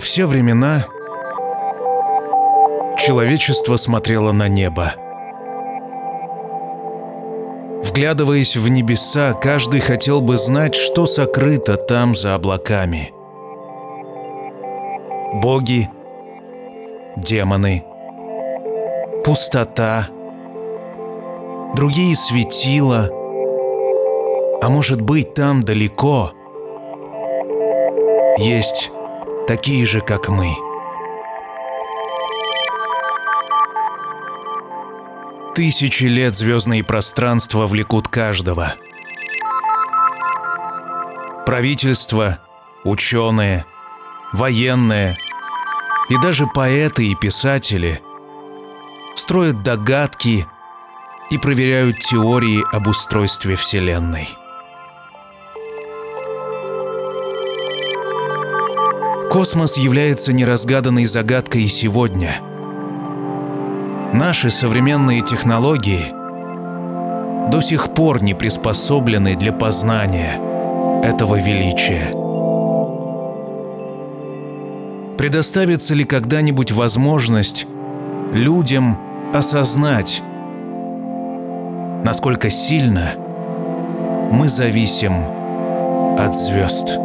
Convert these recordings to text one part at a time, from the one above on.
Все времена человечество смотрело на небо. Вглядываясь в небеса, каждый хотел бы знать, что сокрыто там за облаками. Боги, демоны, пустота, другие светила, а может быть там далеко есть такие же, как мы. Тысячи лет звездные пространства влекут каждого. Правительство, ученые, военные и даже поэты и писатели строят догадки и проверяют теории об устройстве Вселенной. Космос является неразгаданной загадкой и сегодня. Наши современные технологии до сих пор не приспособлены для познания этого величия. Предоставится ли когда-нибудь возможность людям осознать, насколько сильно мы зависим от звезд?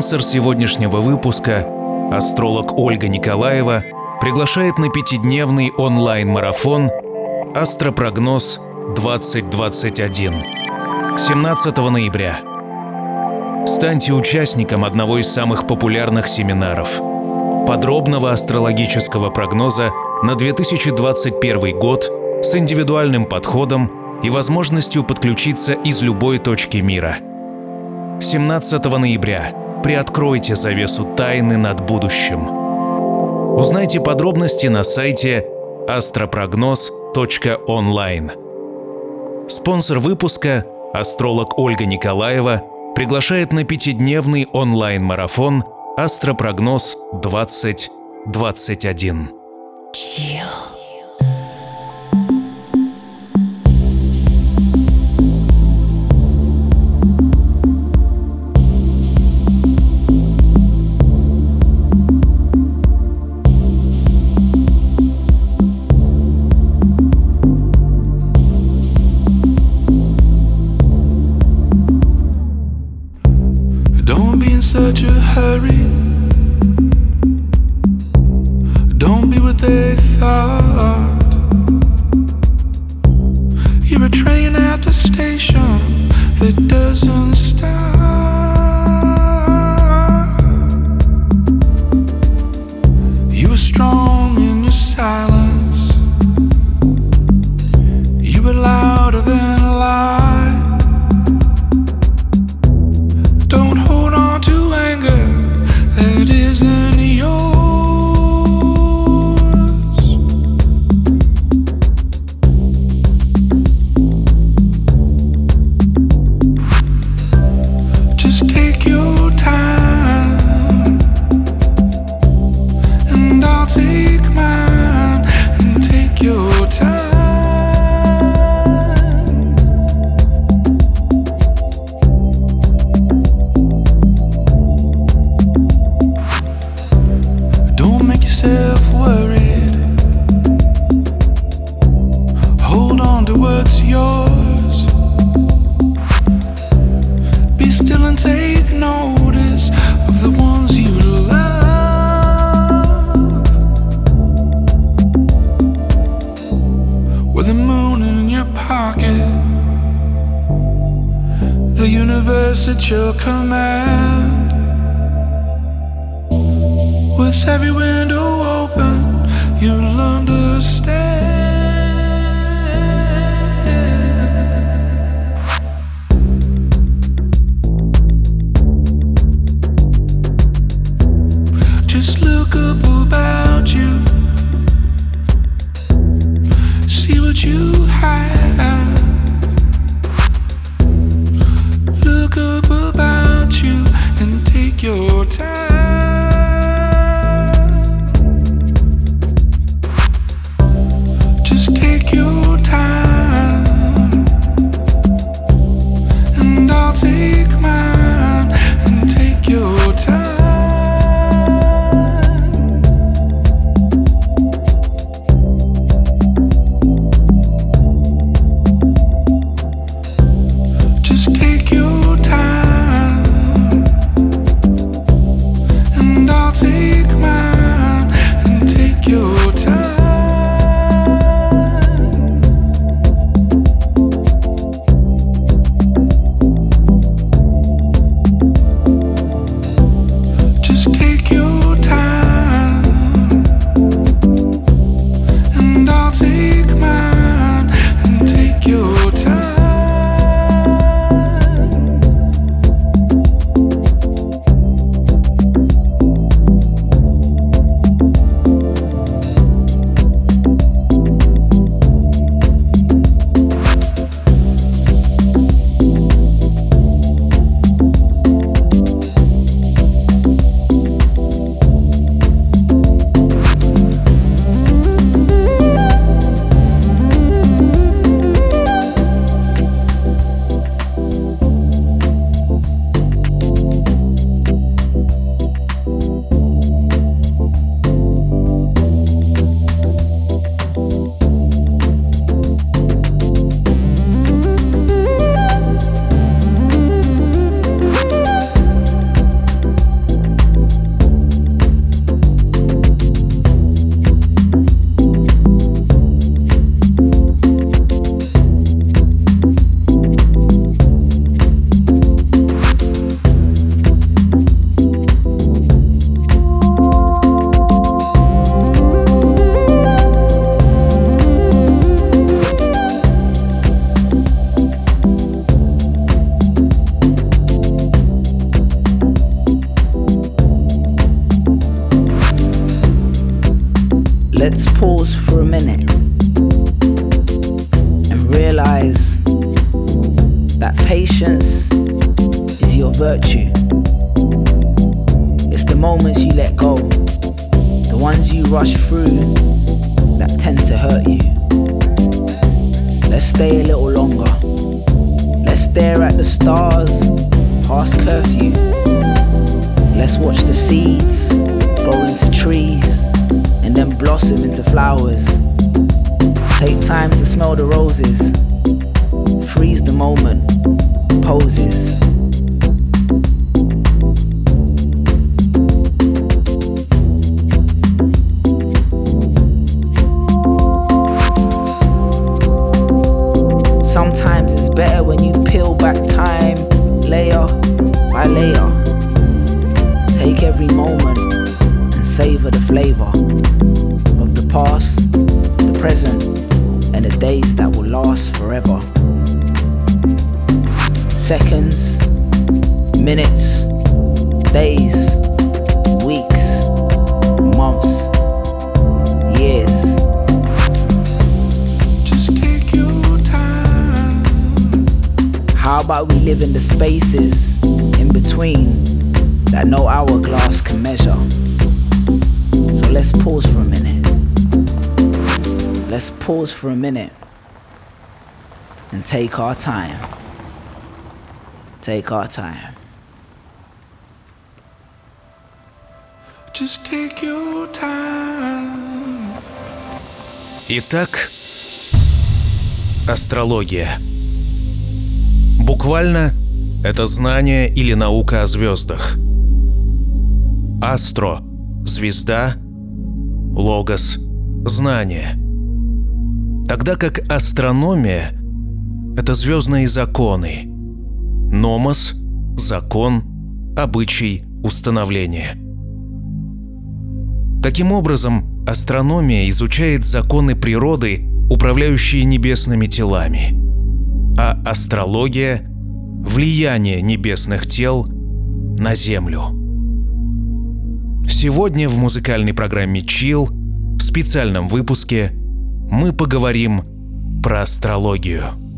Спонсор сегодняшнего выпуска, астролог Ольга Николаева, приглашает на пятидневный онлайн-марафон «Астропрогноз 2021» 17 ноября. Станьте участником одного из самых популярных семинаров подробного астрологического прогноза на 2021 год с индивидуальным подходом и возможностью подключиться из любой точки мира. 17 ноября приоткройте завесу тайны над будущим. Узнайте подробности на сайте астропрогноз.онлайн. Спонсор выпуска, астролог Ольга Николаева, приглашает на пятидневный онлайн-марафон «Астропрогноз 2021». Chill. and I'll take moments you let go, the ones you rush through that tend to hurt you. Let's stay a little longer. Let's stare at the stars past curfew. Let's watch the seeds grow into trees and then blossom into flowers. Take time to smell the roses. Freeze the moment. Poses. Pause for a minute and take our time. Take our time. Just take your time. Итак, астрология. Буквально это знание или наука о звездах. Астро – звезда, логос – знание. Тогда как астрономия – это звездные законы, номос – закон, обычай, установление. Таким образом, астрономия изучает законы природы, управляющие небесными телами, а астрология – влияние небесных тел на Землю. Сегодня в музыкальной программе Chill в специальном выпуске мы поговорим про астрологию.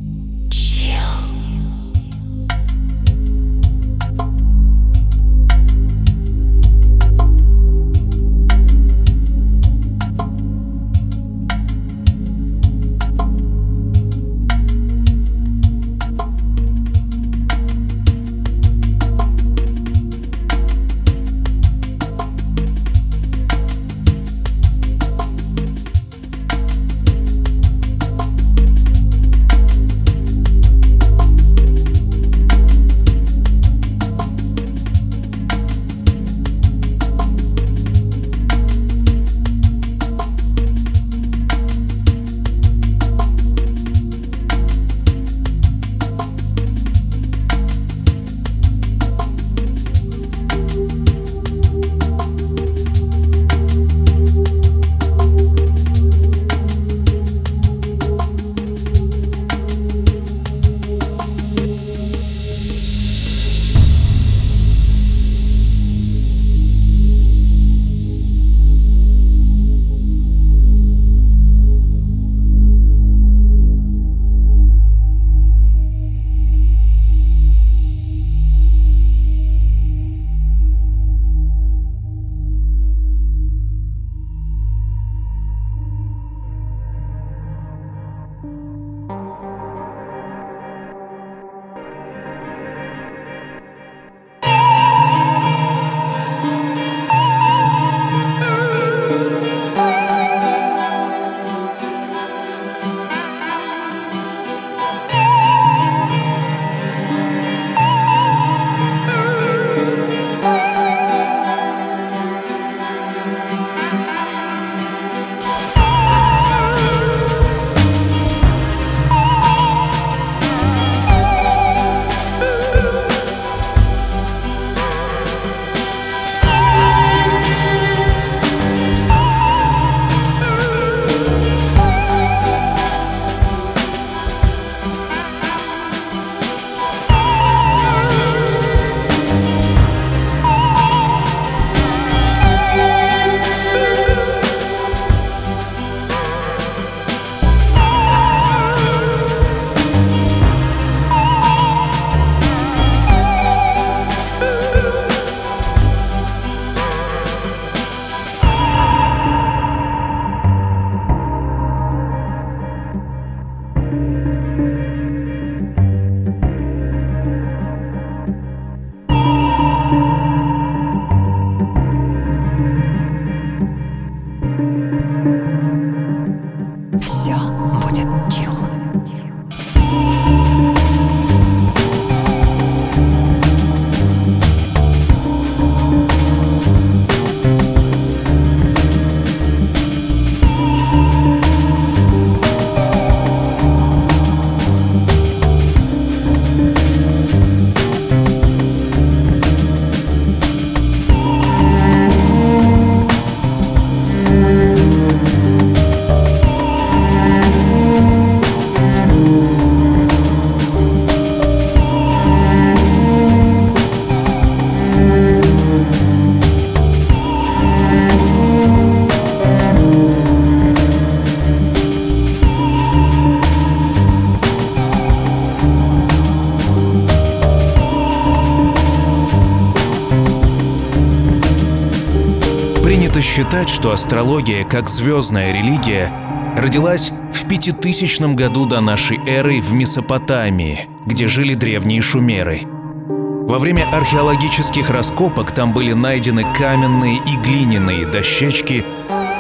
Считать, что астрология, как звездная религия, родилась в пятитысячном году до нашей эры в Месопотамии, где жили древние шумеры. Во время археологических раскопок там были найдены каменные и глиняные дощечки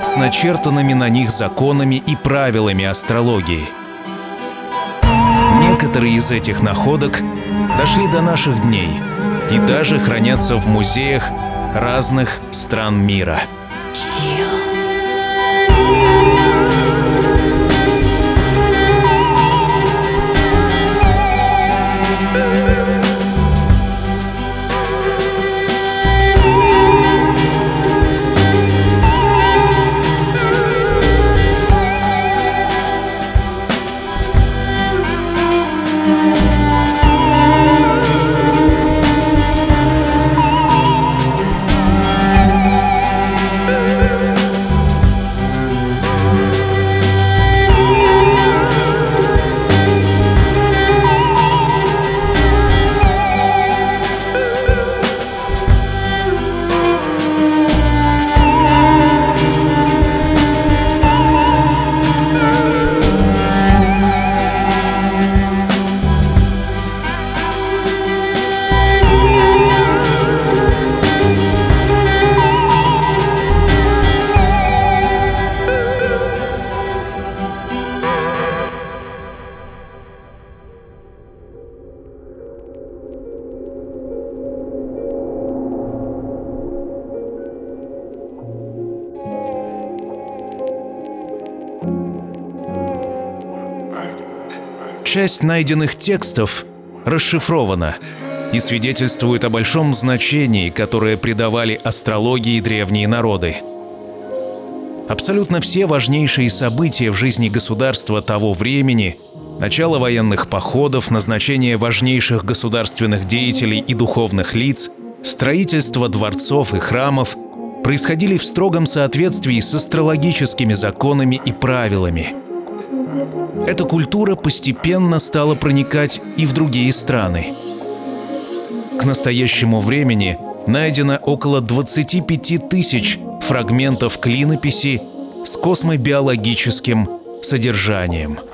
с начертанными на них законами и правилами астрологии. Некоторые из этих находок дошли до наших дней и даже хранятся в музеях разных стран мира. Часть найденных текстов расшифрована и свидетельствует о большом значении, которое придавали астрологии древние народы. Абсолютно все важнейшие события в жизни государства того времени – начало военных походов, назначение важнейших государственных деятелей и духовных лиц, строительство дворцов и храмов – происходили в строгом соответствии с астрологическими законами и правилами. Эта культура постепенно стала проникать и в другие страны. К настоящему времени найдено около 25 тысяч фрагментов клинописи с космобиологическим содержанием –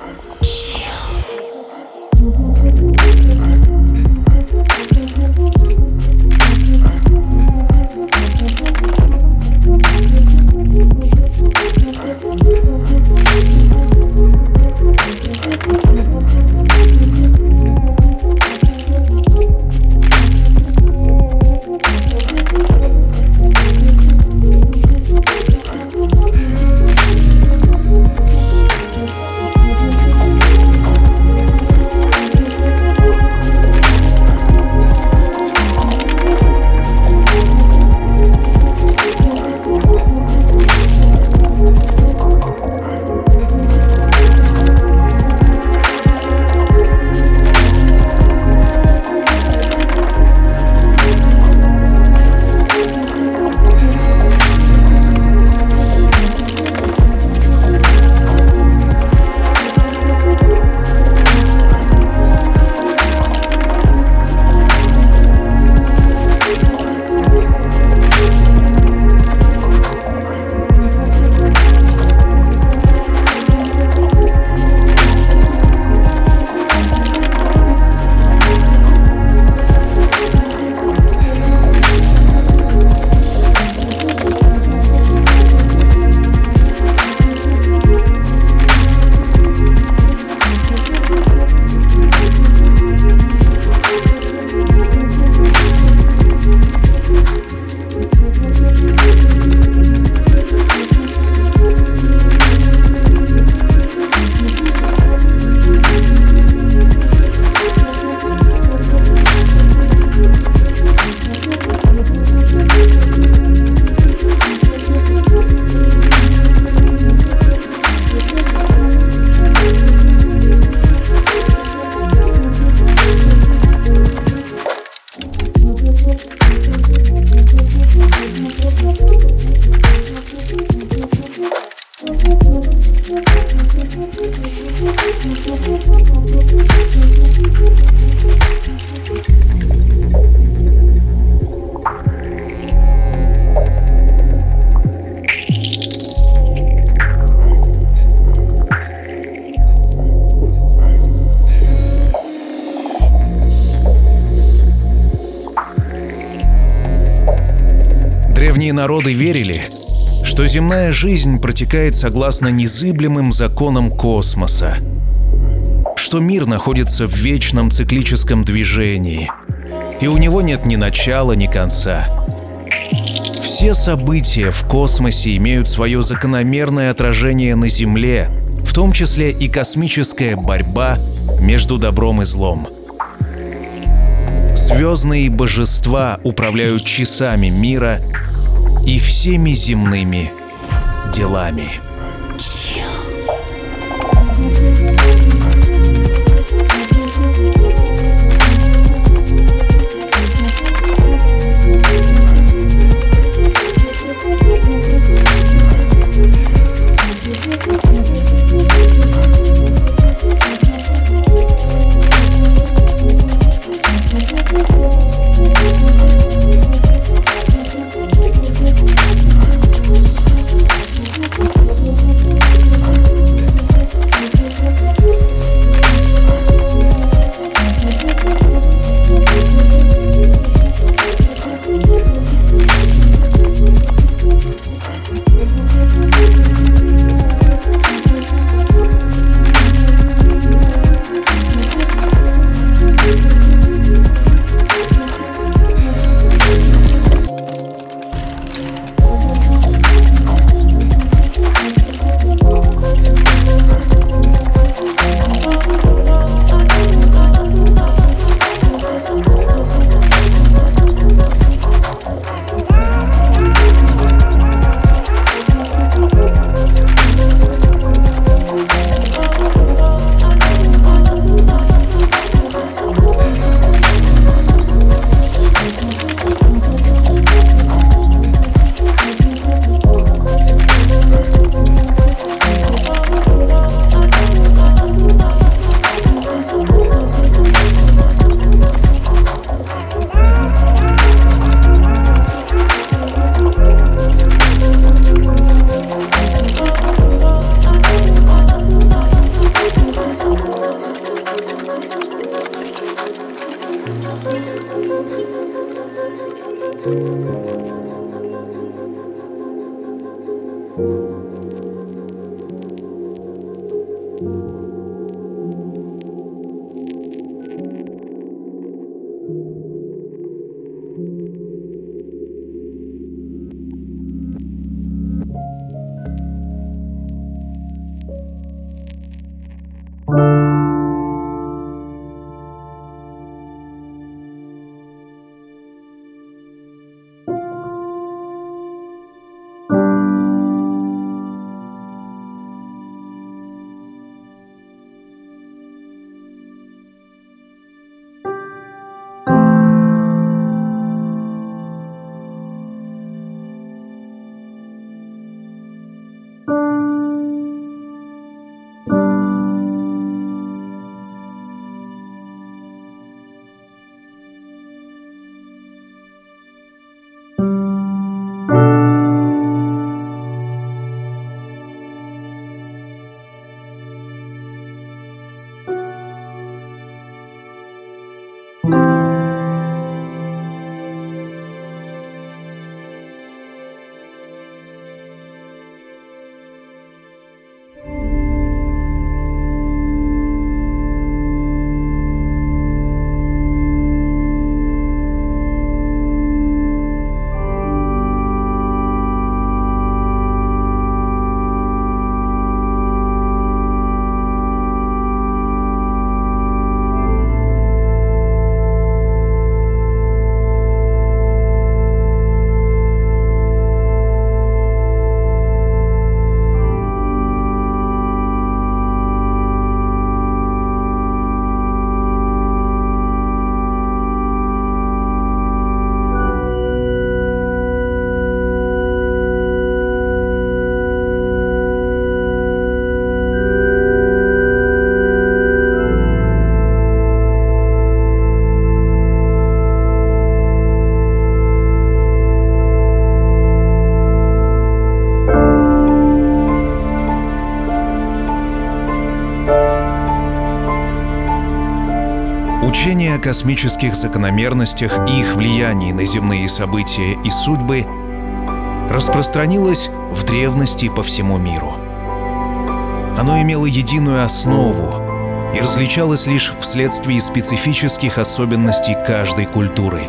народы верили, что земная жизнь протекает согласно незыблемым законам космоса, что мир находится в вечном циклическом движении, и у него нет ни начала, ни конца. Все события в космосе имеют свое закономерное отражение на Земле, в том числе и космическая борьба между добром и злом. Звездные божества управляют часами мира и всеми земными делами. Космических закономерностях и их влиянии на земные события и судьбы распространилось в древности по всему миру. Оно имело единую основу и различалось лишь вследствие специфических особенностей каждой культуры.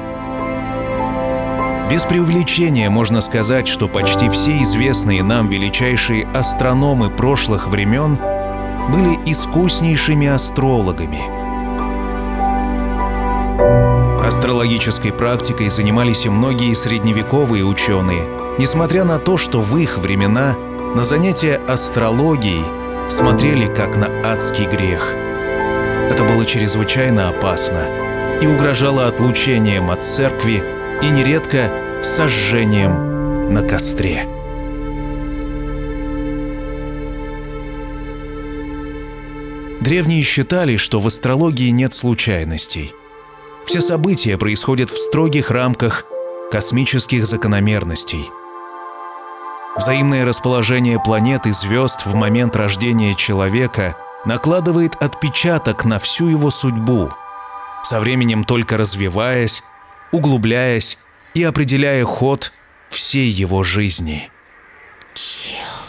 Без преувеличения можно сказать, что почти все известные нам величайшие астрономы прошлых времен были искуснейшими астрологами – Астрологической практикой занимались и многие средневековые ученые, несмотря на то, что в их времена на занятия астрологией смотрели как на адский грех. Это было чрезвычайно опасно и угрожало отлучением от церкви и нередко сожжением на костре. Древние считали, что в астрологии нет случайностей – все события происходят в строгих рамках космических закономерностей. Взаимное расположение планет и звезд в момент рождения человека накладывает отпечаток на всю его судьбу, со временем только развиваясь, углубляясь и определяя ход всей его жизни. Chill.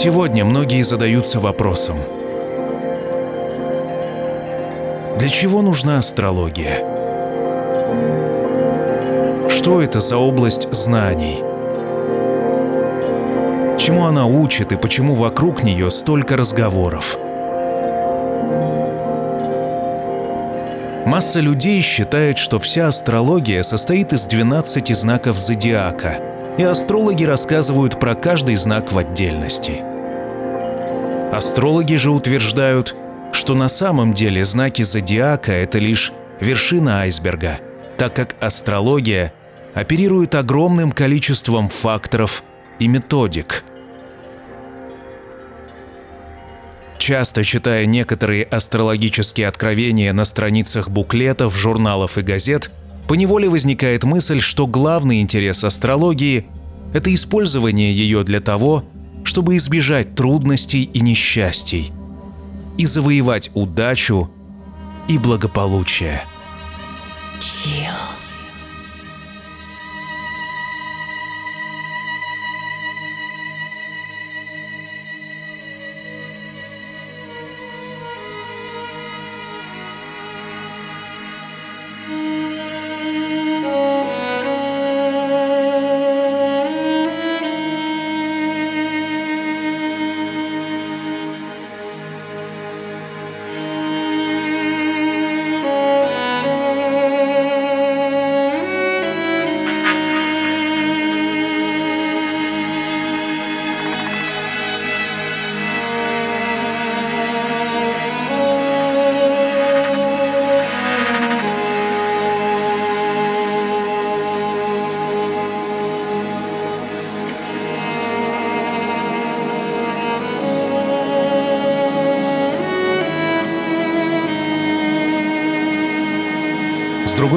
Сегодня многие задаются вопросом. Для чего нужна астрология? Что это за область знаний? Чему она учит и почему вокруг нее столько разговоров? Масса людей считает, что вся астрология состоит из 12 знаков зодиака, и астрологи рассказывают про каждый знак в отдельности. Астрологи же утверждают, что на самом деле знаки зодиака — это лишь вершина айсберга, так как астрология оперирует огромным количеством факторов и методик. Часто читая некоторые астрологические откровения на страницах буклетов, журналов и газет, поневоле возникает мысль, что главный интерес астрологии – это использование ее для того, чтобы избежать трудностей и несчастий и завоевать удачу и благополучие. Chill.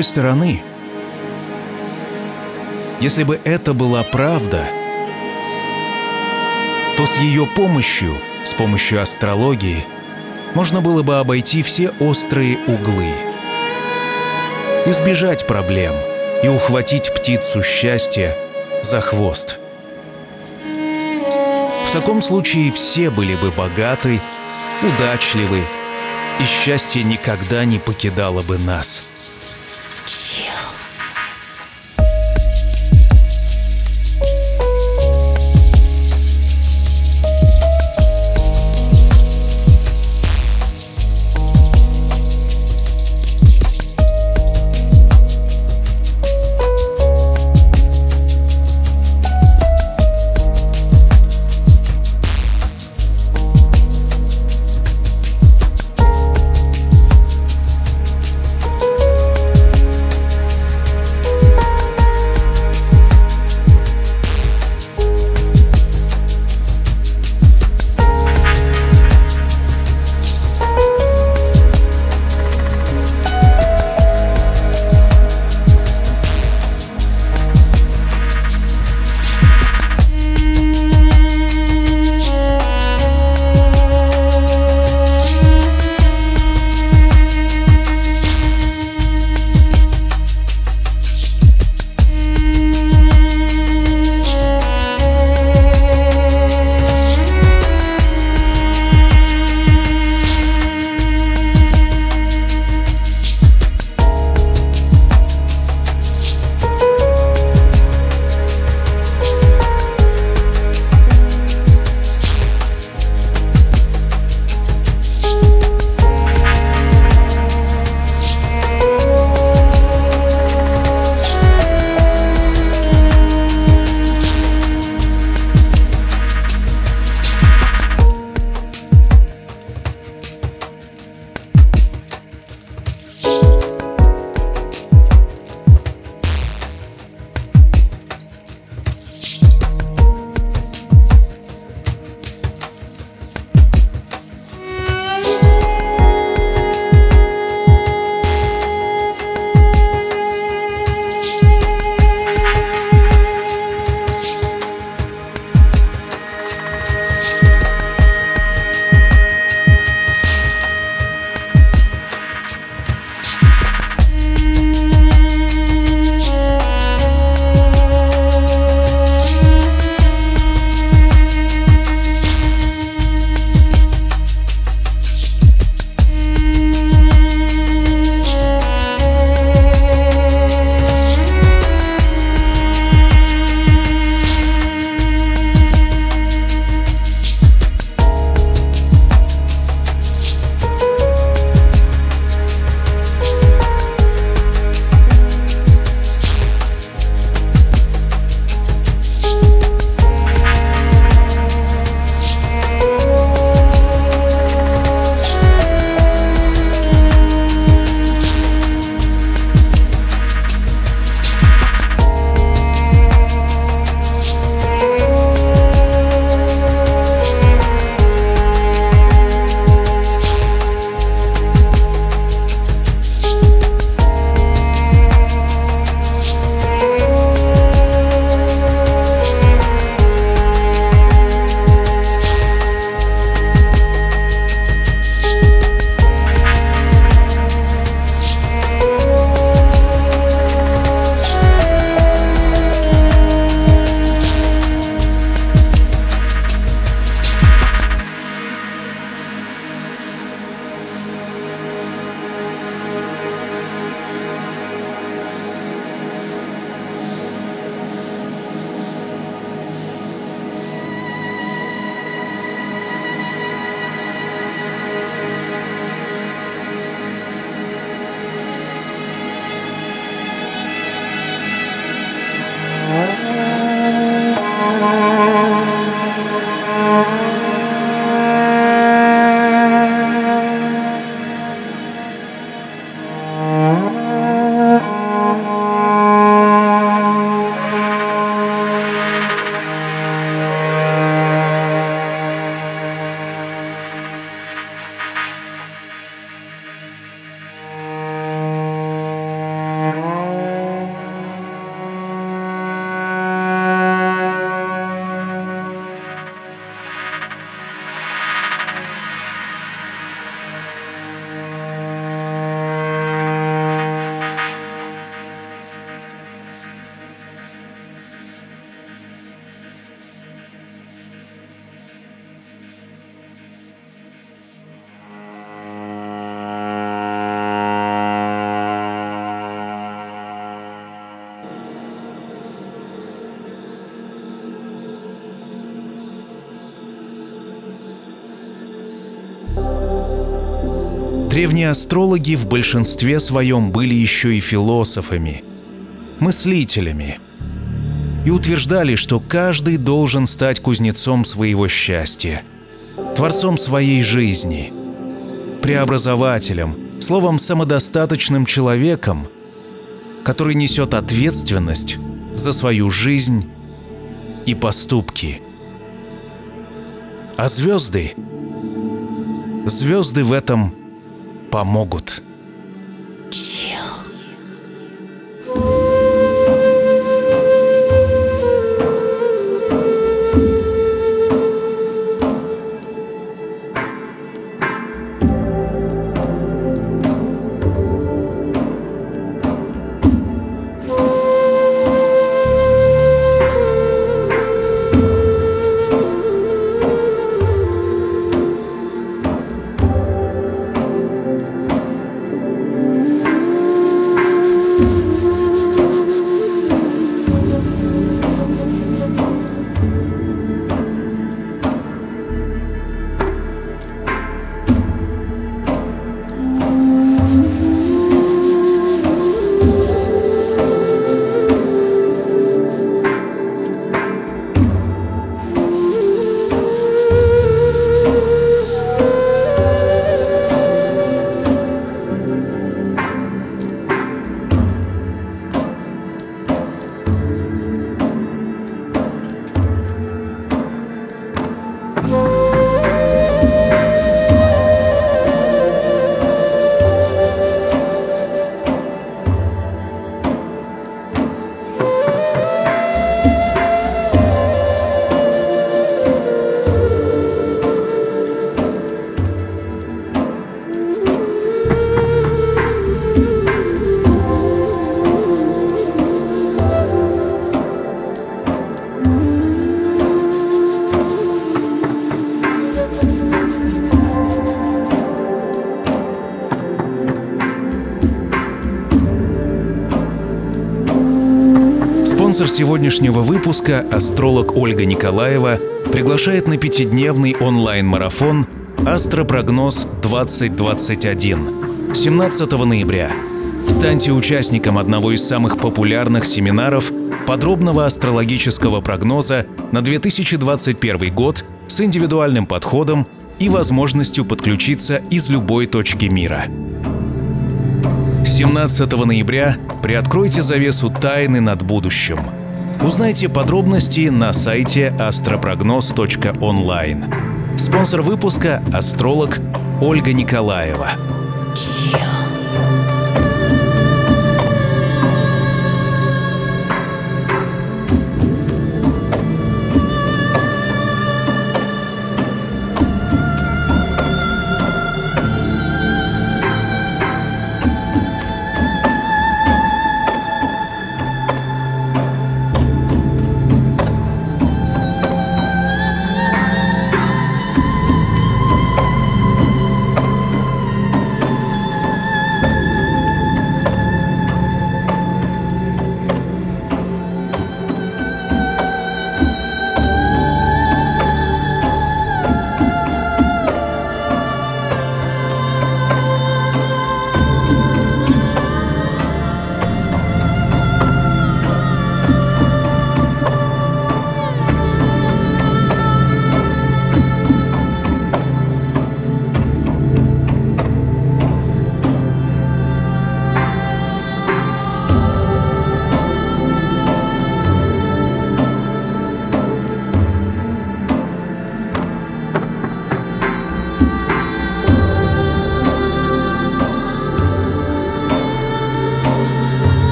Другой стороны, если бы это была правда, то с ее помощью, с помощью астрологии, можно было бы обойти все острые углы, избежать проблем и ухватить птицу счастья за хвост. В таком случае все были бы богаты, удачливы, и счастье никогда не покидало бы нас. Древние астрологи в большинстве своем были еще и философами, мыслителями и утверждали, что каждый должен стать кузнецом своего счастья, творцом своей жизни, преобразователем, словом, самодостаточным человеком, который несет ответственность за свою жизнь и поступки. А звезды, звезды в этом помогут. Спонсор сегодняшнего выпуска, астролог Ольга Николаева, приглашает на пятидневный онлайн-марафон «Астропрогноз 2021» 17 ноября. Станьте участником одного из самых популярных семинаров подробного астрологического прогноза на 2021 год с индивидуальным подходом и возможностью подключиться из любой точки мира. 17 ноября приоткройте завесу тайны над будущим. Узнайте подробности на сайте астропрогноз.онлайн. Спонсор выпуска – астролог Ольга Николаева.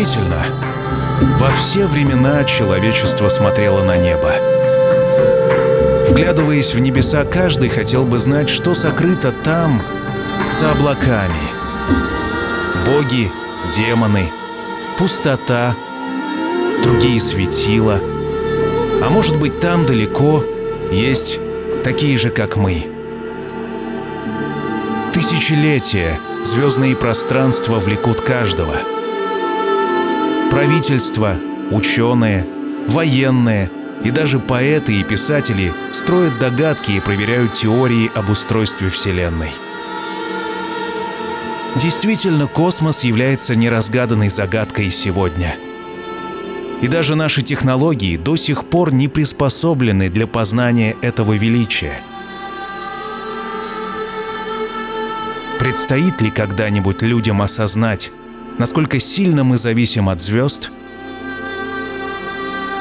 Во все времена человечество смотрело на небо. Вглядываясь в небеса, каждый хотел бы знать, что сокрыто там, за облаками. Боги, демоны, пустота, другие светила. А может быть, там далеко есть такие же, как мы. Тысячелетия звездные пространства влекут каждого. Правительства, ученые, военные и даже поэты и писатели строят догадки и проверяют теории об устройстве Вселенной. Действительно, космос является неразгаданной загадкой сегодня. И даже наши технологии до сих пор не приспособлены для познания этого величия. Предстоит ли когда-нибудь людям осознать, насколько сильно мы зависим от звезд?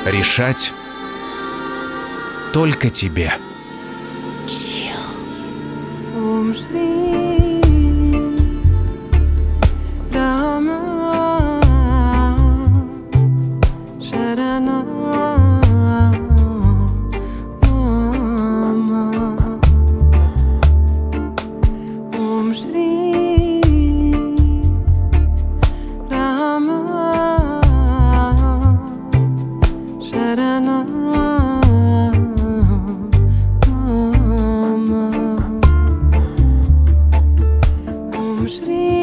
Решать только тебе. Jesús.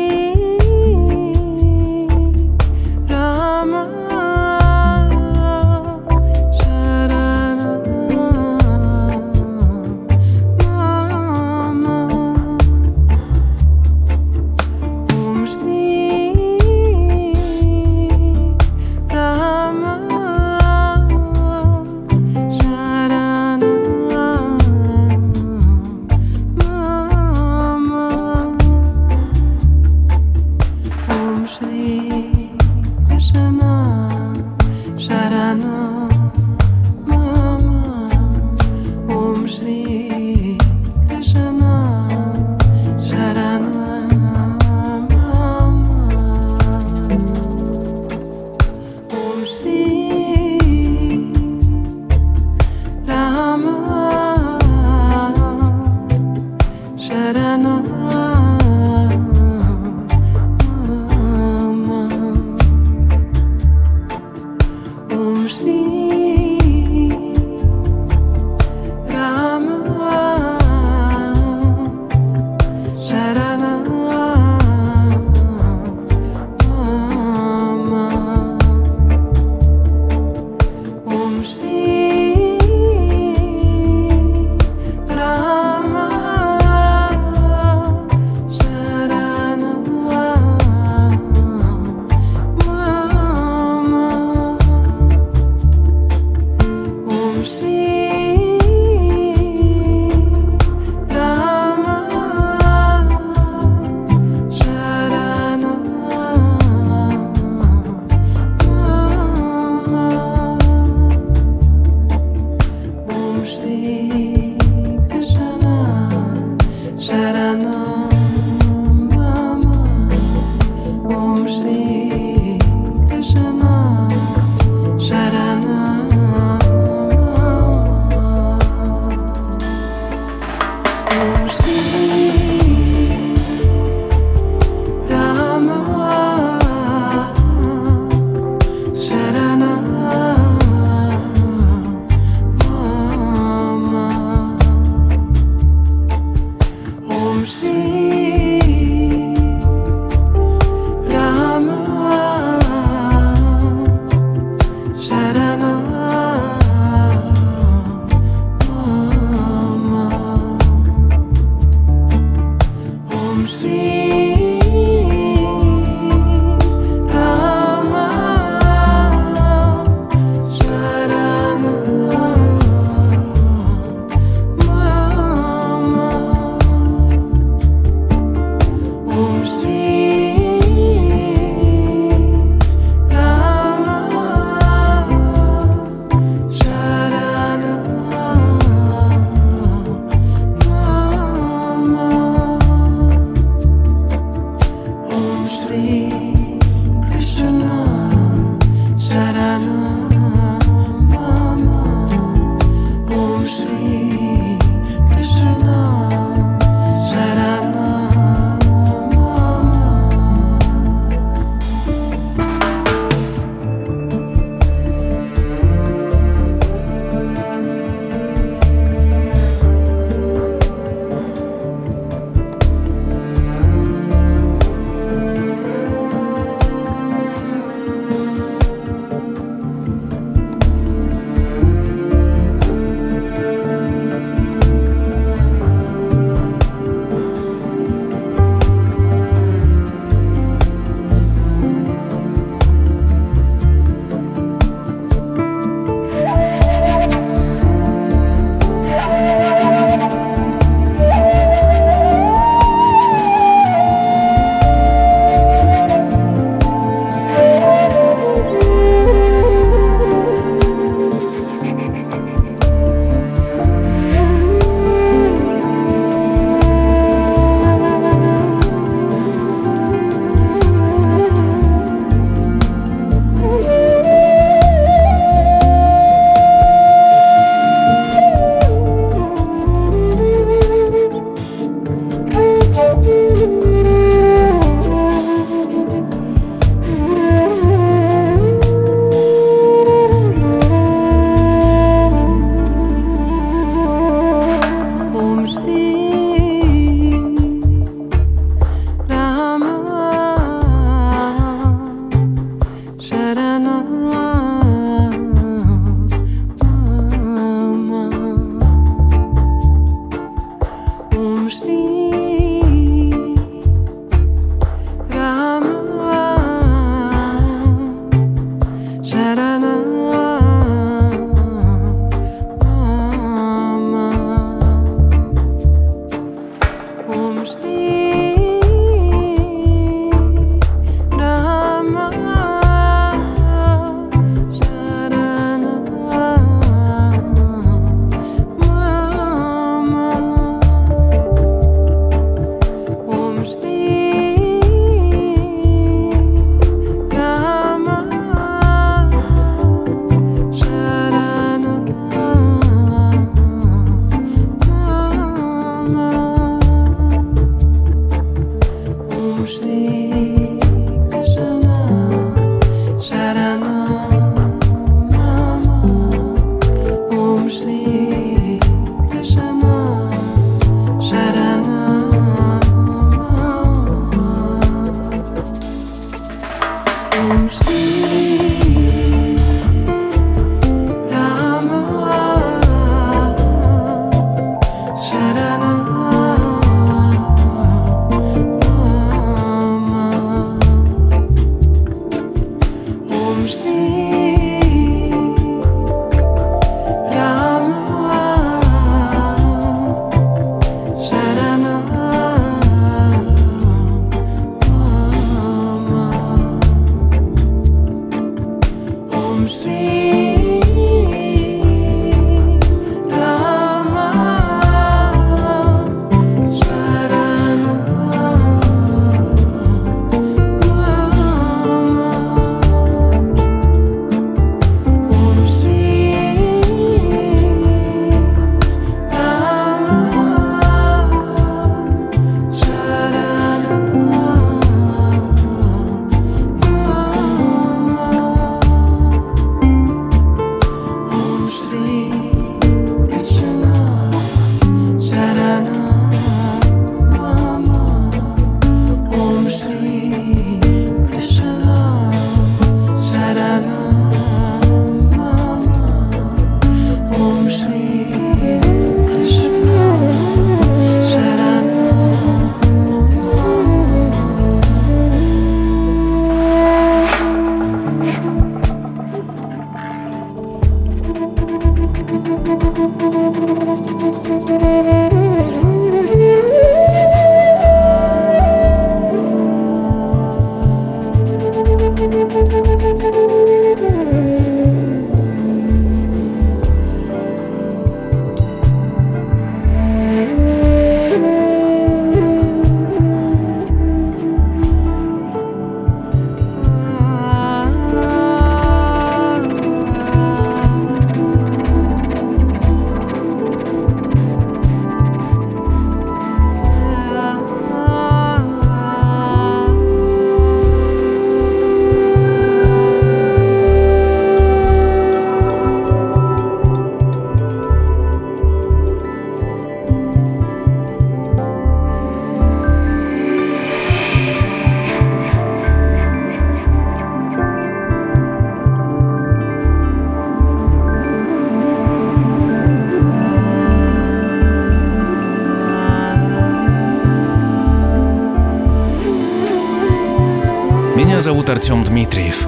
Зовут Артем Дмитриев.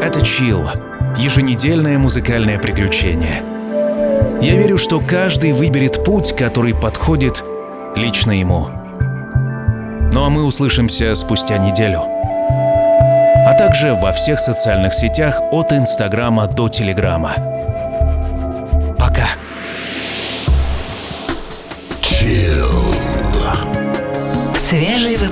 Это Чил, еженедельное музыкальное приключение. Я верю, что каждый выберет путь, который подходит лично ему. Ну а мы услышимся спустя неделю. А также во всех социальных сетях от Инстаграма до Телеграма.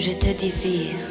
je te désire.